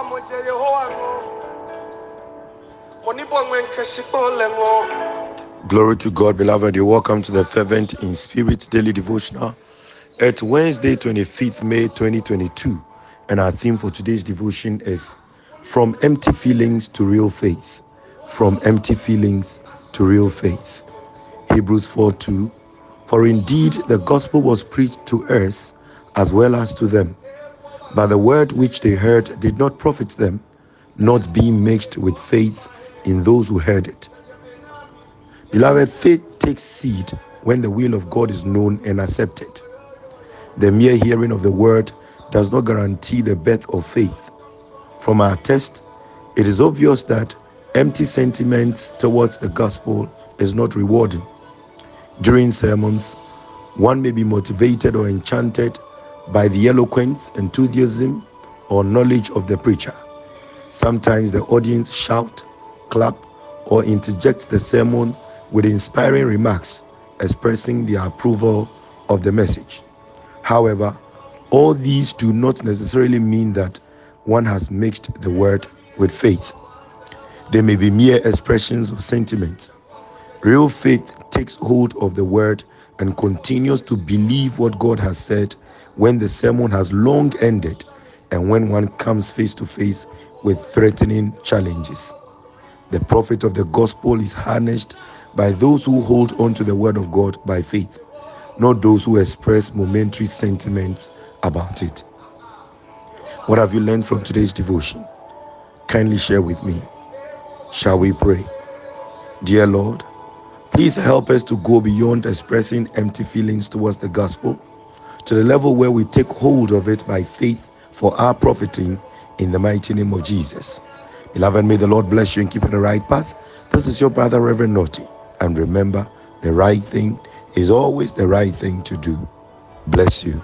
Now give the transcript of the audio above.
mo Glory to God, beloved. You're welcome to the Fervent in Spirit Daily Devotional. It's Wednesday, 25th May 2022, and our theme for today's devotion is From Empty Feelings to Real Faith. From Empty Feelings to Real Faith. Hebrews 4 2. For indeed the gospel was preached to us as well as to them. But the word which they heard did not profit them, not being mixed with faith in those who heard it. Beloved, faith takes seed when the will of God is known and accepted. The mere hearing of the word does not guarantee the birth of faith. From our test, it is obvious that empty sentiments towards the gospel is not rewarding. During sermons, one may be motivated or enchanted by the eloquence, enthusiasm, or knowledge of the preacher. Sometimes the audience shout, clap, or interject the sermon with inspiring remarks expressing their approval of the message. However, all these do not necessarily mean that one has mixed the word with faith. They may be mere expressions of sentiments. Real faith takes hold of the word and continues to believe what God has said when the sermon has long ended and when one comes face to face with threatening challenges. The profit of the gospel is harnessed by those who hold on to the word of God by faith, not those who express momentary sentiments about it. What have you learned from today's devotion? Kindly share with me. Shall we pray? Dear Lord, please help us to go beyond expressing empty feelings towards the gospel to the level where we take hold of it by faith for our profiting in the mighty name of Jesus. Beloved, may the Lord bless you and keep you on the right path. This is your brother, Reverend Naughty. And remember, the right thing is always the right thing to do. Bless you.